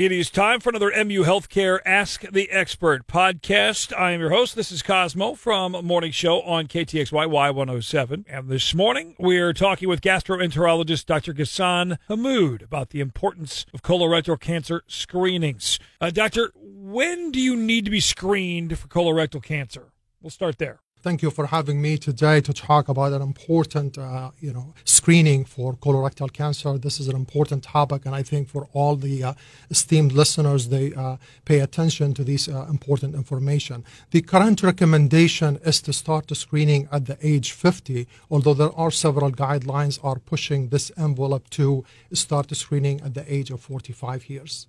It is time for another MU Healthcare Ask the Expert podcast. I am your host. This is Cosmo from Morning Show on KTXY Y107. And this morning we're talking with gastroenterologist Dr. Ghassan Hammoud about the importance of colorectal cancer screenings. Uh, doctor, when do you need to be screened for colorectal cancer? We'll start there. Thank you for having me today to talk about an important, uh, you know, screening for colorectal cancer. This is an important topic, and I think for all the uh, esteemed listeners, they uh, pay attention to this uh, important information. The current recommendation is to start the screening at the age 50, although there are several guidelines are pushing this envelope to start the screening at the age of 45 years.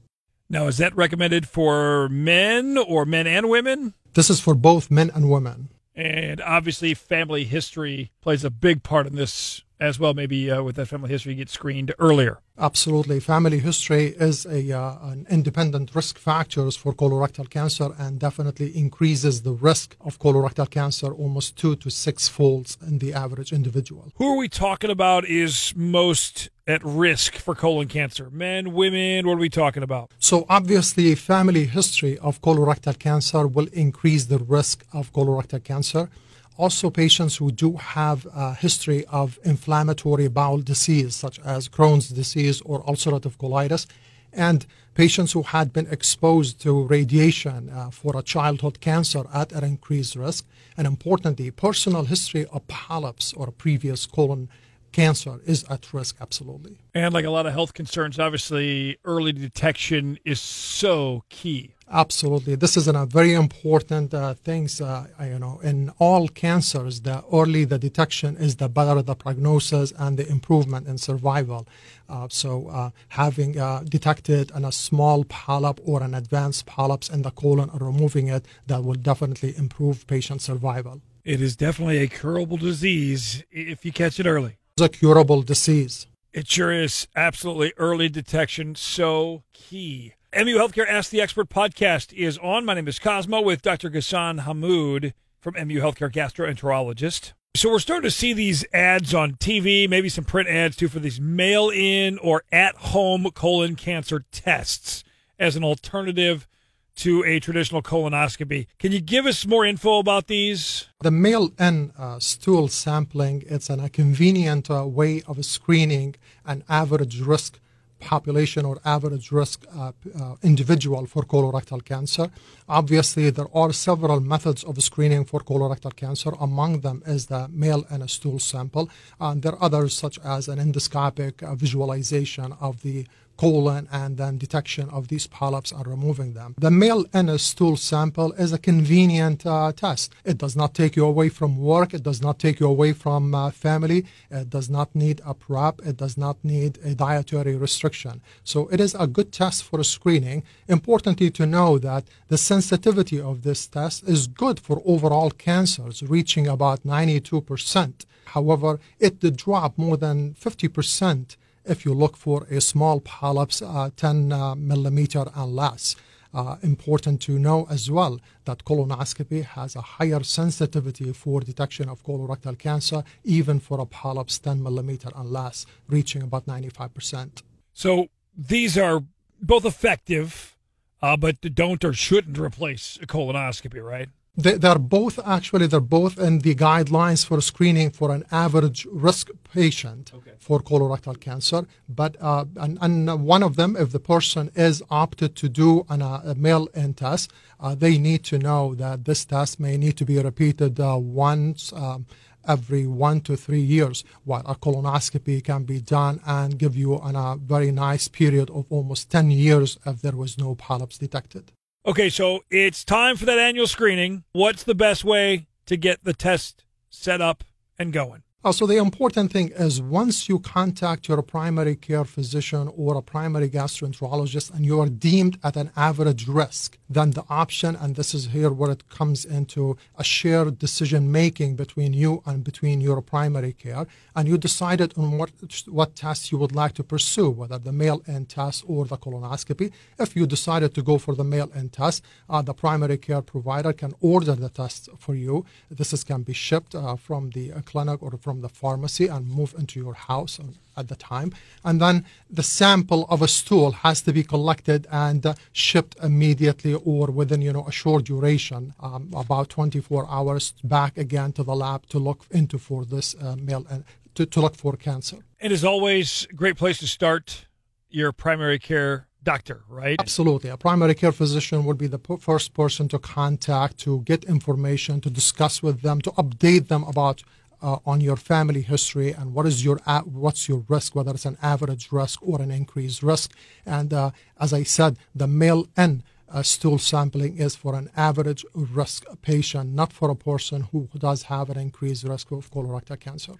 Now, is that recommended for men or men and women? This is for both men and women. And obviously, family history plays a big part in this as well. Maybe uh, with that family history, you get screened earlier. Absolutely. Family history is a, uh, an independent risk factors for colorectal cancer and definitely increases the risk of colorectal cancer almost two to six folds in the average individual. Who are we talking about is most at risk for colon cancer? Men, women, what are we talking about? So, obviously, a family history of colorectal cancer will increase the risk of colorectal cancer. Also, patients who do have a history of inflammatory bowel disease, such as Crohn's disease or ulcerative colitis, and patients who had been exposed to radiation uh, for a childhood cancer at an increased risk, and importantly, personal history of polyps or previous colon cancer is at risk, absolutely. And like a lot of health concerns, obviously, early detection is so key. Absolutely, this is a very important uh, things. Uh, you know, in all cancers, the early the detection is the better the prognosis and the improvement in survival. Uh, so, uh, having uh, detected in a small polyp or an advanced polyps in the colon and removing it, that will definitely improve patient survival. It is definitely a curable disease if you catch it early. It's a curable disease. It sure is. Absolutely. Early detection, so key. MU Healthcare Ask the Expert podcast is on. My name is Cosmo with Dr. Ghassan Hammoud from MU Healthcare Gastroenterologist. So we're starting to see these ads on TV, maybe some print ads too, for these mail-in or at-home colon cancer tests as an alternative to a traditional colonoscopy. Can you give us more info about these? The mail-in uh, stool sampling, it's an, a convenient uh, way of screening an average risk population or average risk uh, uh, individual for colorectal cancer. Obviously, there are several methods of screening for colorectal cancer. Among them is the mail and a stool sample. And there are others such as an endoscopic uh, visualization of the colon and then detection of these polyps and removing them. The mail in a stool sample is a convenient uh, test. It does not take you away from work. It does not take you away from uh, family. It does not need a prep. It does not need a dietary restriction. So it is a good test for screening. Importantly to know that the sensitivity of this test is good for overall cancers, reaching about 92%. However, it did drop more than 50% if you look for a small polyps, uh, 10 uh, millimeter and less. Uh, important to know as well that colonoscopy has a higher sensitivity for detection of colorectal cancer, even for a polyps 10 millimeter and less, reaching about 95%. So these are both effective, uh, but don't or shouldn't replace colonoscopy, right? They, they're both actually they're both in the guidelines for screening for an average risk patient okay. for colorectal cancer. But uh, and, and one of them, if the person is opted to do an, uh, a mail-in test, uh, they need to know that this test may need to be repeated uh, once. Um, every one to three years, while a colonoscopy can be done and give you an, a very nice period of almost 10 years if there was no polyps detected. Okay, so it's time for that annual screening. What's the best way to get the test set up and going? Also, the important thing is once you contact your primary care physician or a primary gastroenterologist and you are deemed at an average risk, then the option, and this is here where it comes into a shared decision making between you and between your primary care, and you decided on what what test you would like to pursue, whether the mail-in test or the colonoscopy. If you decided to go for the mail-in test, uh, the primary care provider can order the test for you. This is, can be shipped uh, from the clinic or from from the pharmacy and move into your house at the time. And then the sample of a stool has to be collected and uh, shipped immediately or within, you know, a short duration, um, about 24 hours back again to the lab to look into for this uh, male, uh, to, to look for cancer. It is always a great place to start your primary care doctor, right? Absolutely. A primary care physician would be the first person to contact to get information, to discuss with them, to update them about uh, on your family history and what is your what's your risk, whether it's an average risk or an increased risk. And uh, as I said, the mail N uh, stool sampling is for an average risk patient, not for a person who does have an increased risk of colorectal cancer.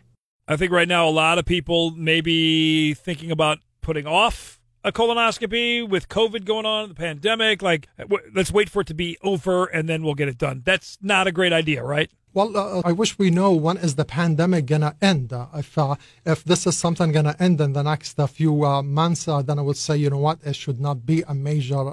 I think right now a lot of people may be thinking about putting off a colonoscopy with COVID going on, the pandemic. Like, w- let's wait for it to be over and then we'll get it done. That's not a great idea, right? Well, uh, I wish we know when is the pandemic gonna end. Uh, if uh, if this is something gonna end in the next uh, few uh, months, uh, then I would say, you know what, it should not be a major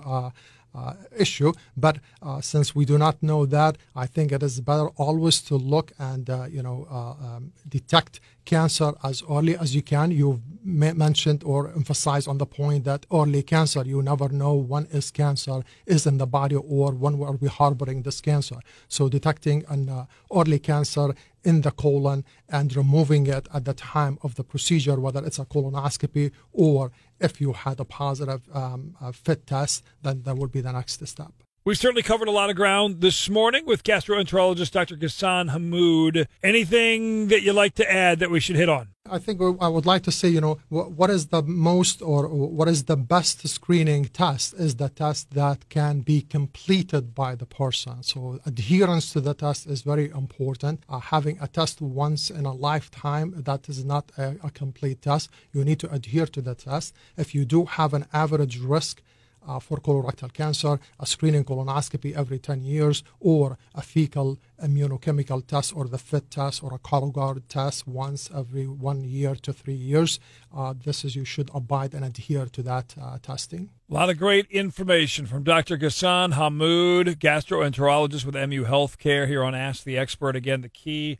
uh, issue. But uh, since we do not know that, I think it is better always to look and uh, you know uh, um, detect cancer as early as you can. You've mentioned or emphasized on the point that early cancer, you never know when is cancer is in the body or when are we harboring this cancer. So detecting an uh, early cancer in the colon and removing it at the time of the procedure, whether it's a colonoscopy or if you had a positive um, FIT test, then that would be the next step. We've certainly covered a lot of ground this morning with gastroenterologist Dr. Ghassan Hammoud. Anything that you'd like to add that we should hit on? I think I would like to say, you know, what is the most or what is the best screening test is the test that can be completed by the person. So adherence to the test is very important. Uh, having a test once in a lifetime, that is not a, a complete test. You need to adhere to the test. If you do have an average risk, uh, for colorectal cancer, a screening colonoscopy every 10 years, or a fecal immunochemical test or the FIT test or a Cologuard test once every one year to three years. Uh, this is you should abide and adhere to that uh, testing. A lot of great information from Dr. Ghassan Hammoud, gastroenterologist with MU Healthcare here on Ask the Expert. Again, the key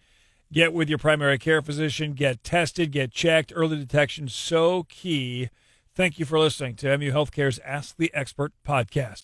get with your primary care physician, get tested, get checked. Early detection so key. Thank you for listening to MU Healthcare's Ask the Expert podcast.